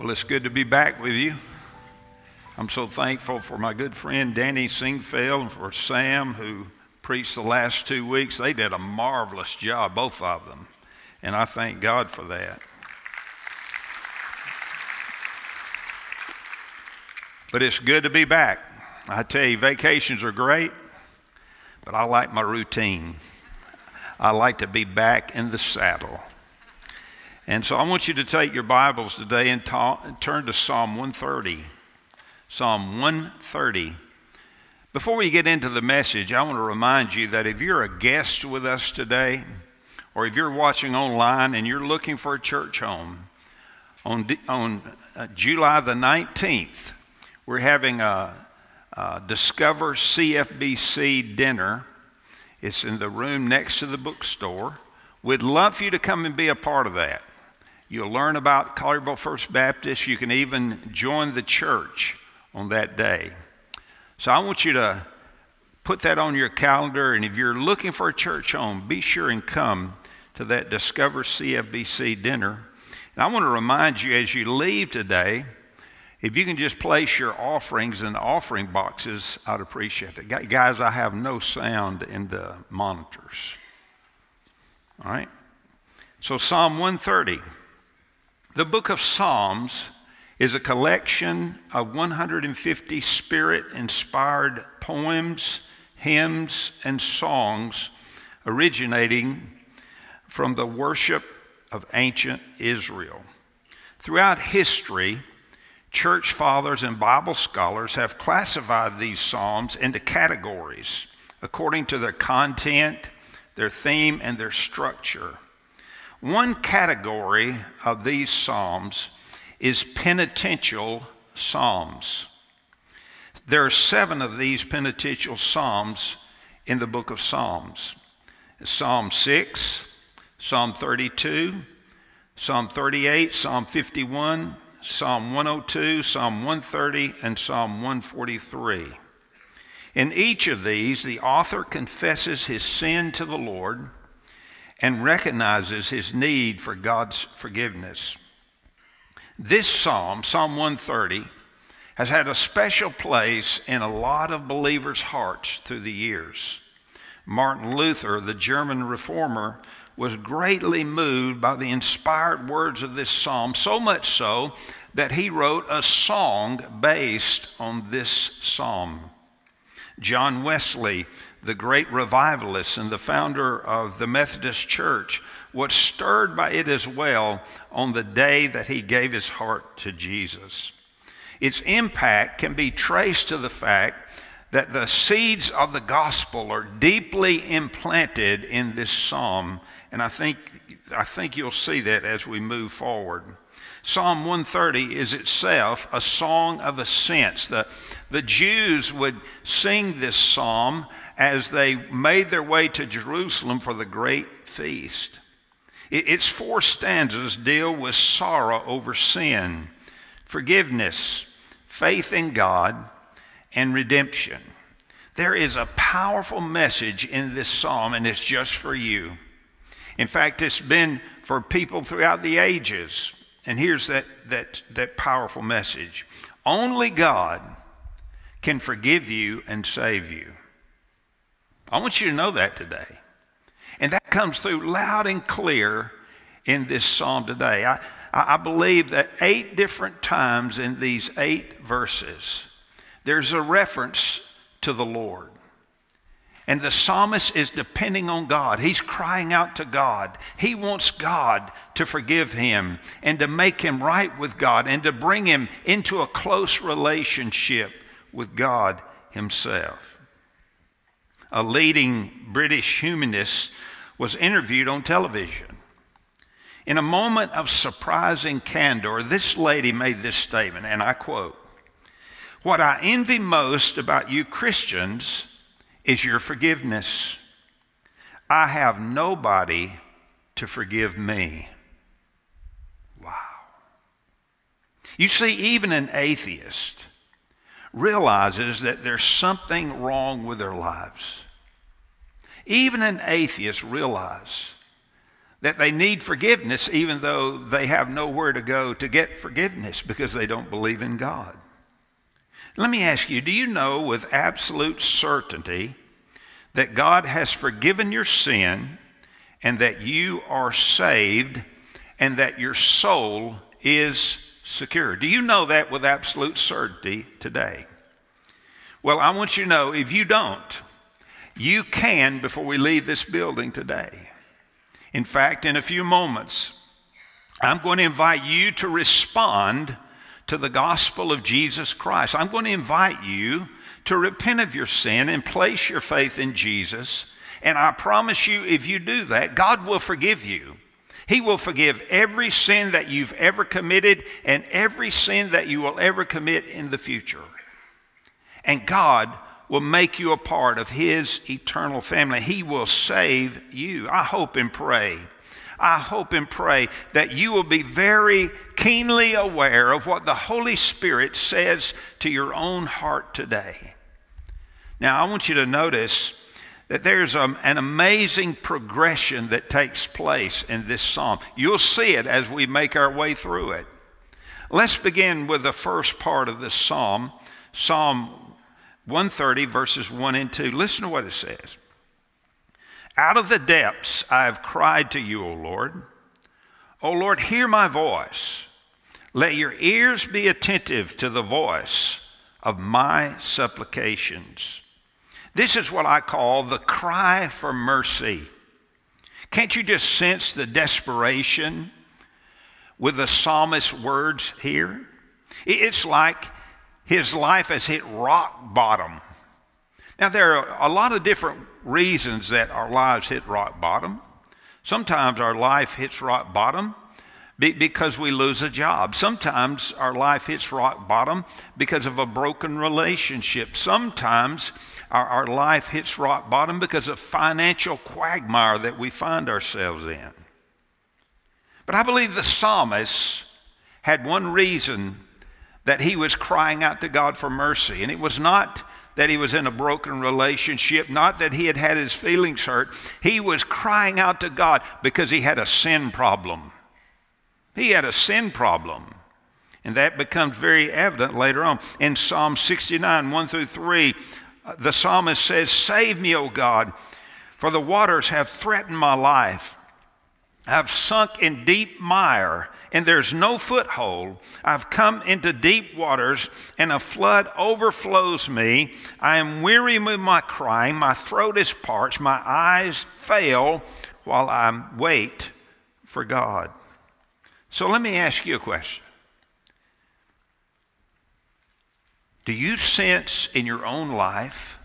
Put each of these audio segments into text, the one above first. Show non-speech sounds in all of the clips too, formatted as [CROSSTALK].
Well, it's good to be back with you. I'm so thankful for my good friend Danny Singfeld and for Sam, who preached the last two weeks. They did a marvelous job, both of them, and I thank God for that. But it's good to be back. I tell you, vacations are great, but I like my routine. I like to be back in the saddle. And so I want you to take your Bibles today and ta- turn to Psalm 130. Psalm 130. Before we get into the message, I want to remind you that if you're a guest with us today, or if you're watching online and you're looking for a church home, on, on uh, July the 19th, we're having a, a Discover CFBC dinner. It's in the room next to the bookstore. We'd love for you to come and be a part of that. You'll learn about Collierville First Baptist. You can even join the church on that day. So I want you to put that on your calendar. And if you're looking for a church home, be sure and come to that Discover CFBC dinner. And I want to remind you as you leave today, if you can just place your offerings in the offering boxes, I'd appreciate it. Guys, I have no sound in the monitors. All right? So, Psalm 130. The book of Psalms is a collection of 150 spirit inspired poems, hymns, and songs originating from the worship of ancient Israel. Throughout history, church fathers and Bible scholars have classified these psalms into categories according to their content, their theme, and their structure. One category of these Psalms is penitential Psalms. There are seven of these penitential Psalms in the book of Psalms Psalm 6, Psalm 32, Psalm 38, Psalm 51, Psalm 102, Psalm 130, and Psalm 143. In each of these, the author confesses his sin to the Lord and recognizes his need for God's forgiveness. This psalm, Psalm 130, has had a special place in a lot of believers' hearts through the years. Martin Luther, the German reformer, was greatly moved by the inspired words of this psalm, so much so that he wrote a song based on this psalm. John Wesley the great revivalist and the founder of the Methodist Church, was stirred by it as well on the day that he gave his heart to Jesus. Its impact can be traced to the fact that the seeds of the gospel are deeply implanted in this psalm, and I think, I think you'll see that as we move forward. Psalm 130 is itself a song of ascents. The, the Jews would sing this psalm as they made their way to Jerusalem for the great feast. Its four stanzas deal with sorrow over sin, forgiveness, faith in God, and redemption. There is a powerful message in this psalm, and it's just for you. In fact, it's been for people throughout the ages. And here's that, that, that powerful message only God can forgive you and save you. I want you to know that today. And that comes through loud and clear in this psalm today. I, I believe that eight different times in these eight verses, there's a reference to the Lord. And the psalmist is depending on God. He's crying out to God. He wants God to forgive him and to make him right with God and to bring him into a close relationship with God Himself a leading British humanist, was interviewed on television. In a moment of surprising candor, this lady made this statement, and I quote What I envy most about you Christians is your forgiveness. I have nobody to forgive me. Wow. You see, even an atheist realizes that there's something wrong with their lives. Even an atheist realizes that they need forgiveness even though they have nowhere to go to get forgiveness because they don't believe in God. Let me ask you do you know with absolute certainty that God has forgiven your sin and that you are saved and that your soul is secure? Do you know that with absolute certainty today? Well, I want you to know if you don't, you can before we leave this building today. In fact, in a few moments, I'm going to invite you to respond to the gospel of Jesus Christ. I'm going to invite you to repent of your sin and place your faith in Jesus. And I promise you, if you do that, God will forgive you. He will forgive every sin that you've ever committed and every sin that you will ever commit in the future. And God will make you a part of His eternal family. He will save you. I hope and pray. I hope and pray that you will be very keenly aware of what the Holy Spirit says to your own heart today. Now, I want you to notice that there's a, an amazing progression that takes place in this psalm. You'll see it as we make our way through it. Let's begin with the first part of this psalm, Psalm 130, verses 1 and 2. Listen to what it says. Out of the depths I have cried to you, O Lord. O Lord, hear my voice. Let your ears be attentive to the voice of my supplications. This is what I call the cry for mercy. Can't you just sense the desperation with the psalmist's words here? It's like his life has hit rock bottom. Now, there are a lot of different reasons that our lives hit rock bottom. Sometimes our life hits rock bottom because we lose a job. Sometimes our life hits rock bottom because of a broken relationship. Sometimes our, our life hits rock bottom because of financial quagmire that we find ourselves in. But I believe the psalmist had one reason that he was crying out to God for mercy. And it was not that he was in a broken relationship, not that he had had his feelings hurt. He was crying out to God because he had a sin problem. He had a sin problem. And that becomes very evident later on. In Psalm 69, 1 through 3, uh, the psalmist says, Save me, O God, for the waters have threatened my life. I've sunk in deep mire and there's no foothold. I've come into deep waters, and a flood overflows me. I am weary with my crying. My throat is parched. My eyes fail while I wait for God. So let me ask you a question. Do you sense in your own life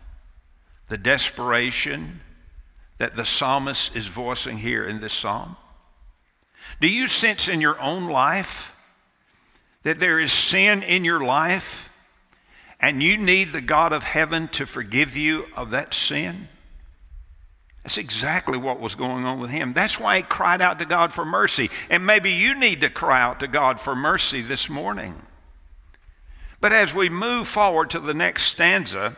the desperation that the psalmist is voicing here in this psalm? Do you sense in your own life that there is sin in your life and you need the God of heaven to forgive you of that sin? That's exactly what was going on with him. That's why he cried out to God for mercy. And maybe you need to cry out to God for mercy this morning. But as we move forward to the next stanza,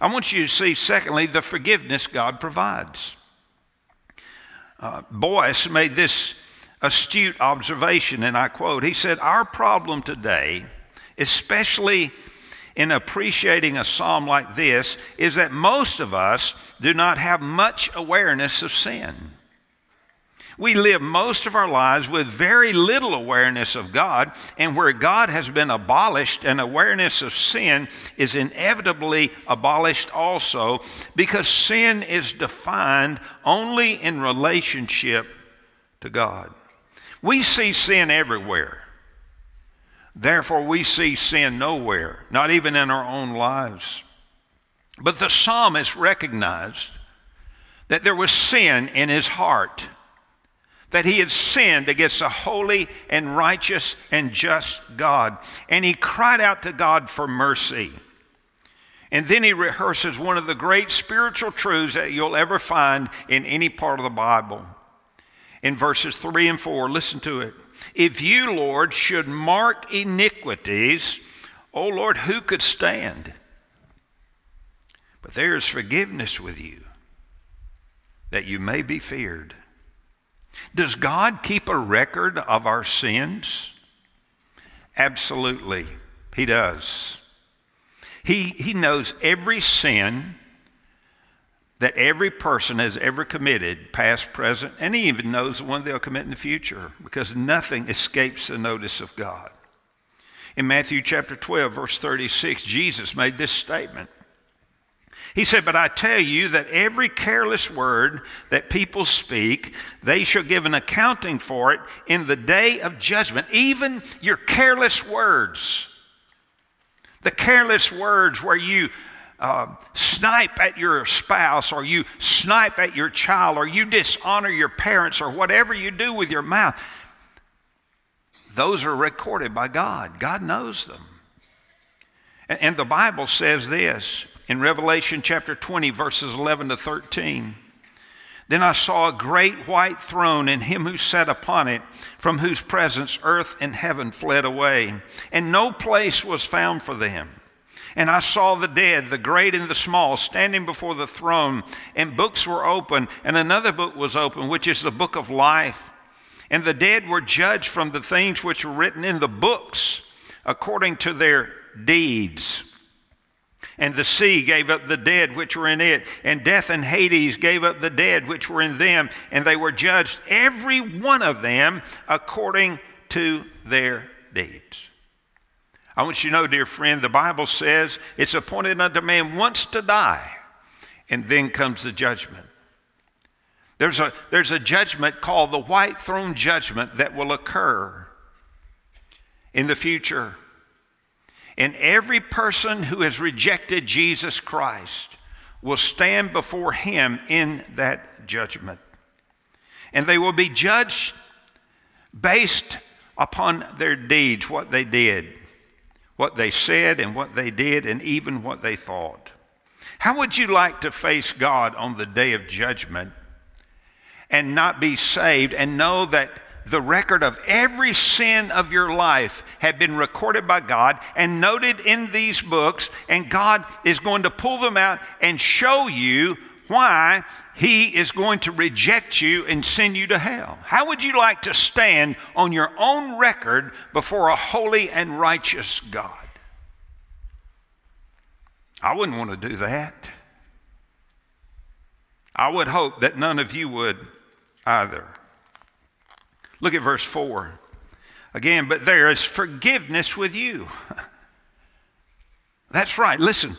I want you to see, secondly, the forgiveness God provides. Uh, Boice made this astute observation, and I quote He said, Our problem today, especially in appreciating a psalm like this, is that most of us do not have much awareness of sin. We live most of our lives with very little awareness of God, and where God has been abolished, an awareness of sin is inevitably abolished also because sin is defined only in relationship to God. We see sin everywhere. Therefore, we see sin nowhere, not even in our own lives. But the psalmist recognized that there was sin in his heart, that he had sinned against a holy and righteous and just God. And he cried out to God for mercy. And then he rehearses one of the great spiritual truths that you'll ever find in any part of the Bible in verses 3 and 4. Listen to it. If you, Lord, should mark iniquities, O Lord, who could stand? But there is forgiveness with you, that you may be feared. Does God keep a record of our sins? Absolutely, He does. He, he knows every sin that every person has ever committed, past, present, and He even knows the one they'll commit in the future because nothing escapes the notice of God. In Matthew chapter 12, verse 36, Jesus made this statement he said, But I tell you that every careless word that people speak, they shall give an accounting for it in the day of judgment. Even your careless words. The careless words where you uh, snipe at your spouse or you snipe at your child or you dishonor your parents or whatever you do with your mouth, those are recorded by God. God knows them. And, and the Bible says this in Revelation chapter 20, verses 11 to 13. Then I saw a great white throne and him who sat upon it, from whose presence earth and heaven fled away, and no place was found for them. And I saw the dead, the great and the small, standing before the throne, and books were open, and another book was open, which is the book of life. And the dead were judged from the things which were written in the books according to their deeds. And the sea gave up the dead which were in it, and death and Hades gave up the dead which were in them, and they were judged, every one of them, according to their deeds. I want you to know, dear friend, the Bible says it's appointed unto man once to die, and then comes the judgment. There's a, there's a judgment called the white throne judgment that will occur in the future. And every person who has rejected Jesus Christ will stand before him in that judgment. And they will be judged based upon their deeds, what they did, what they said, and what they did, and even what they thought. How would you like to face God on the day of judgment and not be saved and know that the record of every sin of your life had been recorded by God and noted in these books, and God is going to pull them out and show you why He is going to reject you and send you to hell. How would you like to stand on your own record before a holy and righteous God? I wouldn't want to do that. I would hope that none of you would either. Look at verse 4. Again, but there is forgiveness with you. [LAUGHS] That's right. Listen,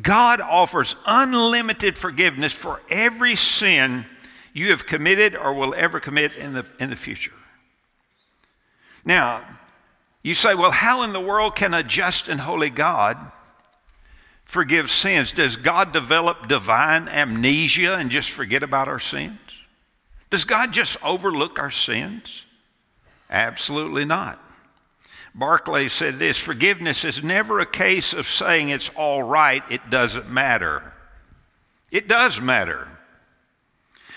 God offers unlimited forgiveness for every sin you have committed or will ever commit in the, in the future. Now, you say, well, how in the world can a just and holy God forgive sins? Does God develop divine amnesia and just forget about our sins? Does God just overlook our sins? Absolutely not. Barclay said this forgiveness is never a case of saying it's all right, it doesn't matter. It does matter.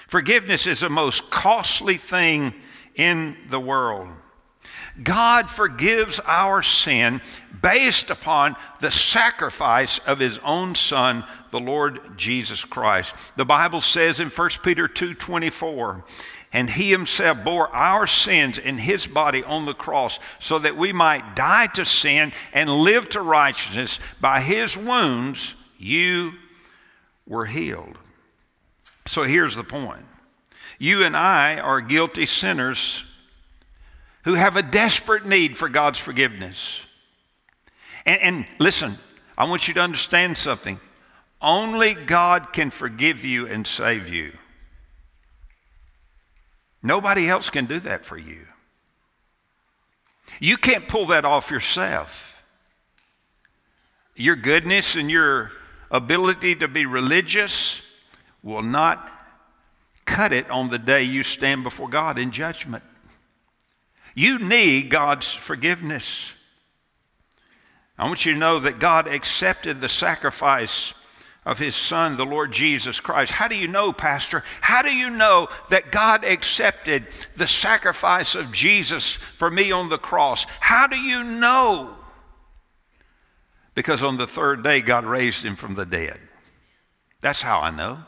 Forgiveness is the most costly thing in the world. God forgives our sin based upon the sacrifice of his own son the Lord Jesus Christ. The Bible says in 1 Peter 2:24, and he himself bore our sins in his body on the cross so that we might die to sin and live to righteousness. By his wounds you were healed. So here's the point. You and I are guilty sinners who have a desperate need for God's forgiveness. And, and, listen, I want you to understand something. Only God can forgive you and save you. Nobody else can do that for you. You can't pull that off yourself. Your goodness and your ability to be religious will not cut it on the day you stand before God in judgment. You need God's forgiveness. I want you to know that God accepted the sacrifice of his son, the Lord Jesus Christ. How do you know, Pastor? How do you know that God accepted the sacrifice of Jesus for me on the cross? How do you know? Because on the third day, God raised him from the dead. That's how I know.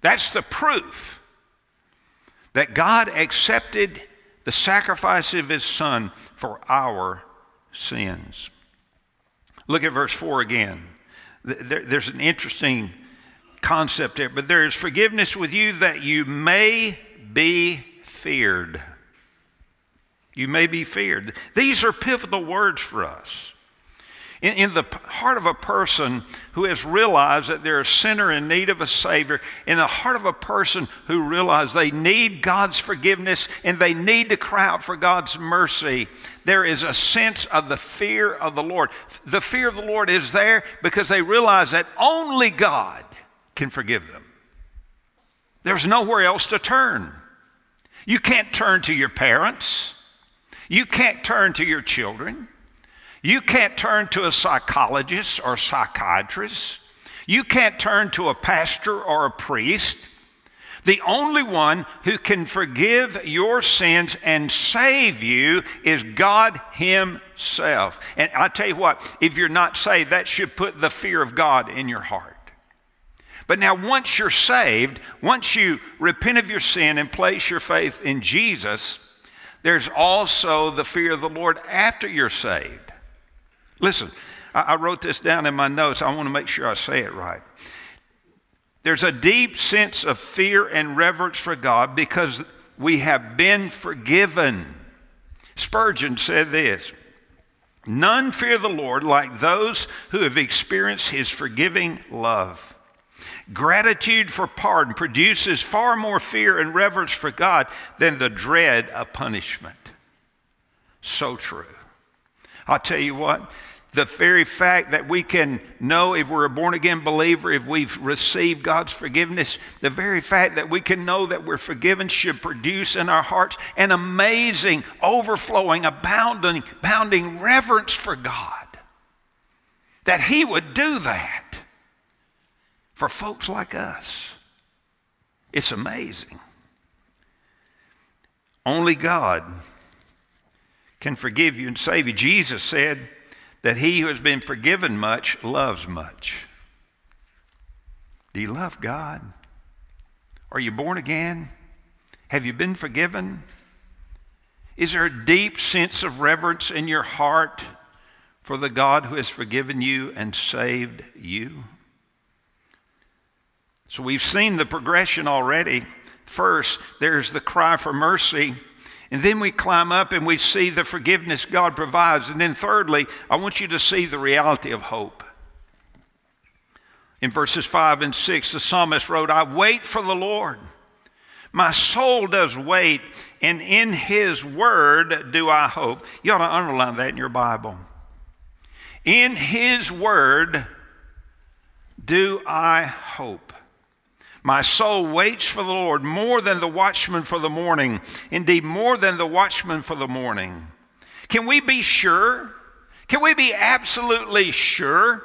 That's the proof that God accepted the sacrifice of his son for our sins. Look at verse 4 again. There's an interesting concept there, but there is forgiveness with you that you may be feared. You may be feared. These are pivotal words for us. In, in, the heart of a person who has realized that they're a sinner in need of a Savior, in the heart of a person who realizes they need God's forgiveness and they need to cry out for God's mercy, there is a sense of the fear of the Lord. The fear of the Lord is there because they realize that only God can forgive them. There's nowhere else to turn. You can't turn to your parents. You can't turn to your children. You can't turn to a psychologist or psychiatrist. You can't turn to a pastor or a priest. The only one who can forgive your sins and save you is God Himself. And I tell you what, if you're not saved, that should put the fear of God in your heart. But now, once you're saved, once you repent of your sin and place your faith in Jesus, there's also the fear of the Lord after you're saved. Listen, I, I wrote this down in my notes. I want to make sure I say it right. There's a deep sense of fear and reverence for God because we have been forgiven. Spurgeon said this None fear the Lord like those who have experienced his forgiving love. Gratitude for pardon produces far more fear and reverence for God than the dread of punishment. So true. I'll tell you what, the very fact that we can know if we're a born again believer, if we've received God's forgiveness, the very fact that we can know that we're forgiven should produce in our hearts an amazing, overflowing, abounding, abounding reverence for God. That He would do that for folks like us. It's amazing. Only God can forgive you and save you. Jesus said that he who has been forgiven much loves much. Do you love God? Are you born again? Have you been forgiven? Is there a deep sense of reverence in your heart for the God who has forgiven you and saved you? So we've seen the progression already. First, there's the cry for mercy. And then we climb up and we see the forgiveness God provides. And then, thirdly, I want you to see the reality of hope. In verses 5 and 6, the psalmist wrote, I wait for the Lord. My soul does wait, and in his word do I hope. You ought to underline that in your Bible. In his word do I hope. My soul waits for the Lord more than the watchman for the morning, indeed, more than the watchman for the morning. Can we be sure? Can we be absolutely sure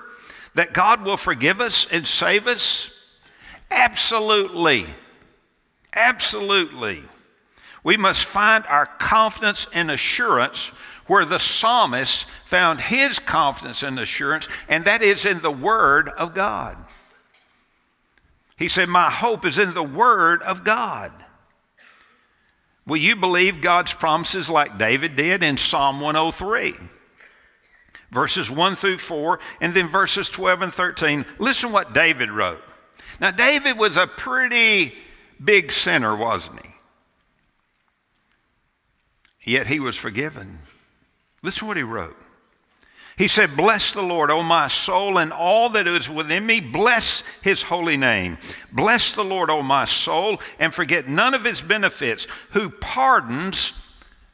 that God will forgive us and save us? Absolutely. Absolutely. We must find our confidence and assurance where the psalmist found his confidence and assurance, and that is in the Word of God. He said, My hope is in the Word of God. Will you believe God's promises like David did in Psalm 103? Verses 1 through 4, and then verses 12 and 13. Listen what David wrote. Now, David was a pretty big sinner, wasn't he? Yet he was forgiven. Listen what he wrote. He said, Bless the Lord, O my soul, and all that is within me. Bless his holy name. Bless the Lord, O my soul, and forget none of his benefits, who pardons,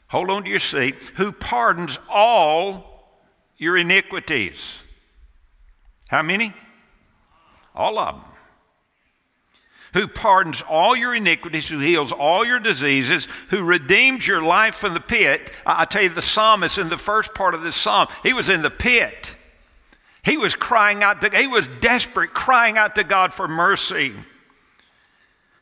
hold on to your seat, who pardons all your iniquities. How many? All of them who pardons all your iniquities, who heals all your diseases, who redeems your life from the pit. I, tell you, the psalmist in the first part of this psalm, he was in the pit. He was crying out to, he was desperate, crying out to God for mercy.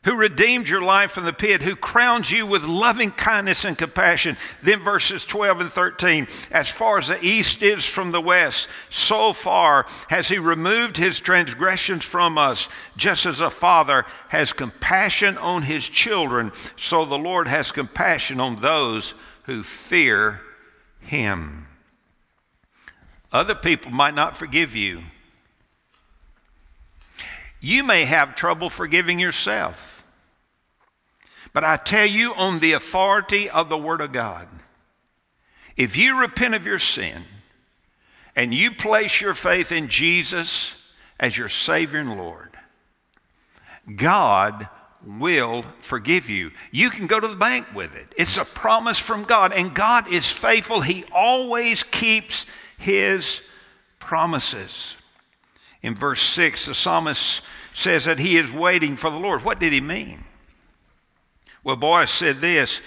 Who redeemed your life from the pit, who crowns you with loving kindness and compassion. Then verses 12 and 13 As far as the east is from the west, so far has he removed his transgressions from us, just as a father has compassion on his children, so the Lord has compassion on those who fear him. Other people might not forgive you. You may have trouble forgiving yourself. But I tell you, on the authority of the Word of God, if you repent of your sin and you place your faith in Jesus as your Savior and Lord, God will forgive you. You can go to the bank with it. It's a promise from God, and God is faithful. He always keeps His promises. In verse 6, the psalmist says that he is waiting for the Lord. What did he mean? Well, Boaz said this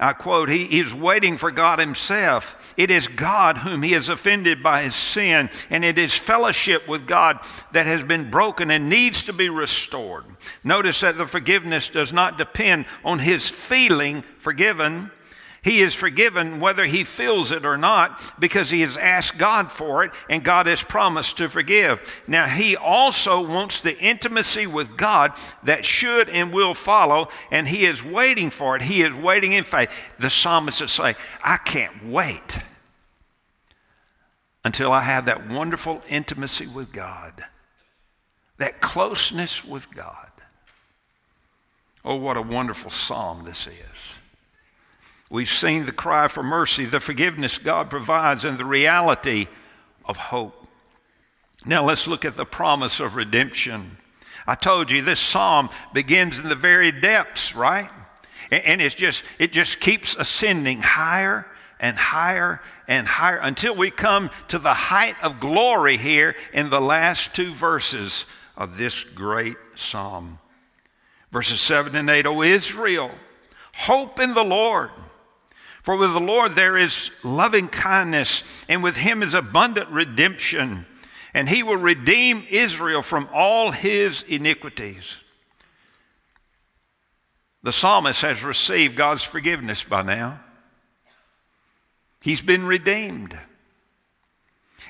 I quote, he is waiting for God himself. It is God whom he has offended by his sin, and it is fellowship with God that has been broken and needs to be restored. Notice that the forgiveness does not depend on his feeling forgiven, he is forgiven whether he feels it or not because he has asked God for it and God has promised to forgive. Now, he also wants the intimacy with God that should and will follow, and he is waiting for it. He is waiting in faith. The psalmist is saying, I can't wait until I have that wonderful intimacy with God, that closeness with God. Oh, what a wonderful psalm this is. We've seen the cry for mercy, the forgiveness God provides, and the reality of hope. Now let's look at the promise of redemption. I told you this psalm begins in the very depths, right? And it's just it just keeps ascending higher and higher and higher until we come to the height of glory here in the last two verses of this great psalm. Verses 7 and 8, O Israel, hope in the Lord. For with the Lord there is loving kindness, and with him is abundant redemption, and he will redeem Israel from all his iniquities. The psalmist has received God's forgiveness by now. He's been redeemed.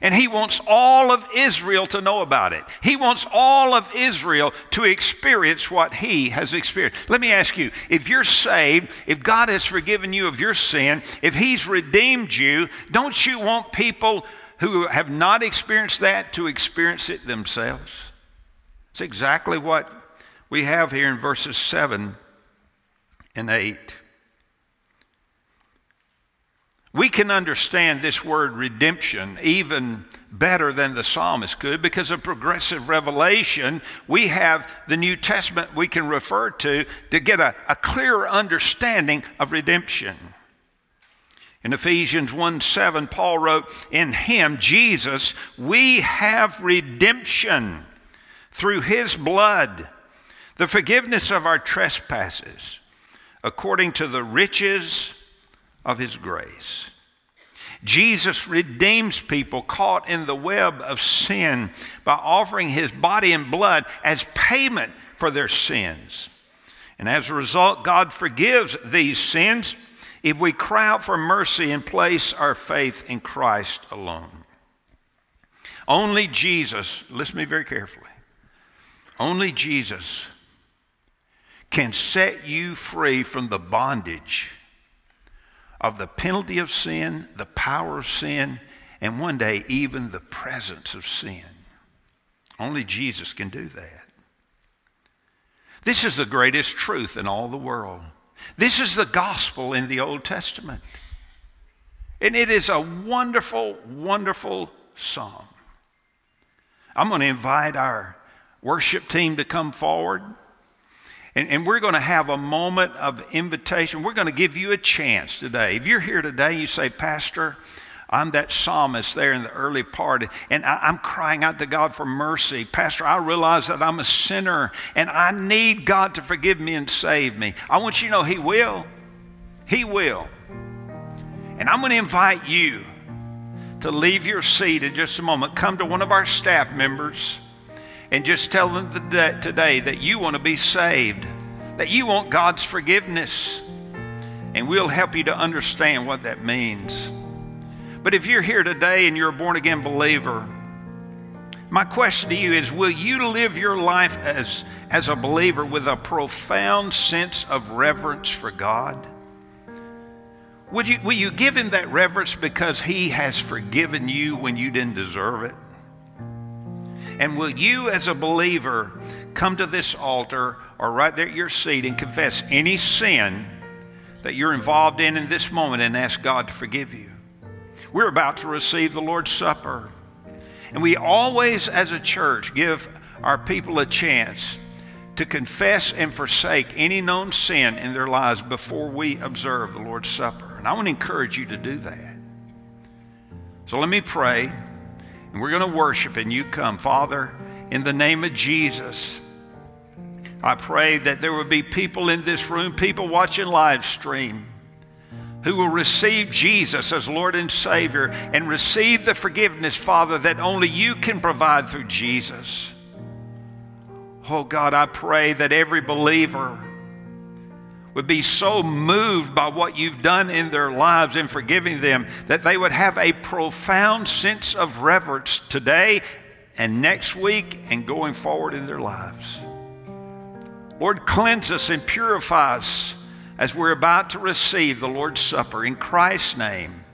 And he wants all of Israel to know about it. He wants all of Israel to experience what he has experienced. Let me ask you if you're saved, if God has forgiven you of your sin, if he's redeemed you, don't you want people who have not experienced that to experience it themselves? It's exactly what we have here in verses 7 and 8. We can understand this word redemption even better than the psalmist could because of progressive revelation. We have the New Testament we can refer to to get a, a clearer understanding of redemption. In Ephesians 1 7, Paul wrote, In him, Jesus, we have redemption through his blood, the forgiveness of our trespasses, according to the riches of his grace. Jesus redeems people caught in the web of sin by offering his body and blood as payment for their sins. And as a result, God forgives these sins if we cry out for mercy and place our faith in Christ alone. Only Jesus, listen to me very carefully, only Jesus can set you free from the bondage of the penalty of sin, the power of sin, and one day even the presence of sin. Only Jesus can do that. This is the greatest truth in all the world. This is the gospel in the Old Testament. And it is a wonderful, wonderful song. I'm going to invite our worship team to come forward. And, and we're going to have a moment of invitation. We're going to give you a chance today. If you're here today, you say, Pastor, I'm that psalmist there in the early part, and I, am crying out to God for mercy. Pastor, I realize that I'm a sinner and I need God to forgive me and save me. I want you to know He will. He will. And I'm going to invite you to leave your seat in just a moment. Come to one of our staff members and just tell them today that you want to be saved, that you want God's forgiveness. And we'll help you to understand what that means. But if you're here today and you're a born again believer, my question to you is Will you live your life as, as a believer with a profound sense of reverence for God? Would you, will you give Him that reverence because He has forgiven you when you didn't deserve it? And will you, as a believer, come to this altar or right there at your seat and confess any sin that you're involved in in this moment and ask God to forgive you? We're about to receive the Lord's Supper. And we always, as a church, give our people a chance to confess and forsake any known sin in their lives before we observe the Lord's Supper. And I want to encourage you to do that. So let me pray, and we're going to worship, and you come. Father, in the name of Jesus, I pray that there would be people in this room, people watching live stream who will receive Jesus as Lord and Savior and receive the forgiveness, Father, that only you can provide through Jesus. Oh God, I pray that every believer would be so moved by what you've done in their lives in forgiving them that they would have a profound sense of reverence today and next week and going forward in their lives. Lord, cleanse us and purify us as we're about to receive the Lord's Supper. In Christ's name,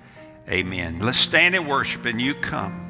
amen. Let's stand and worship, and you come.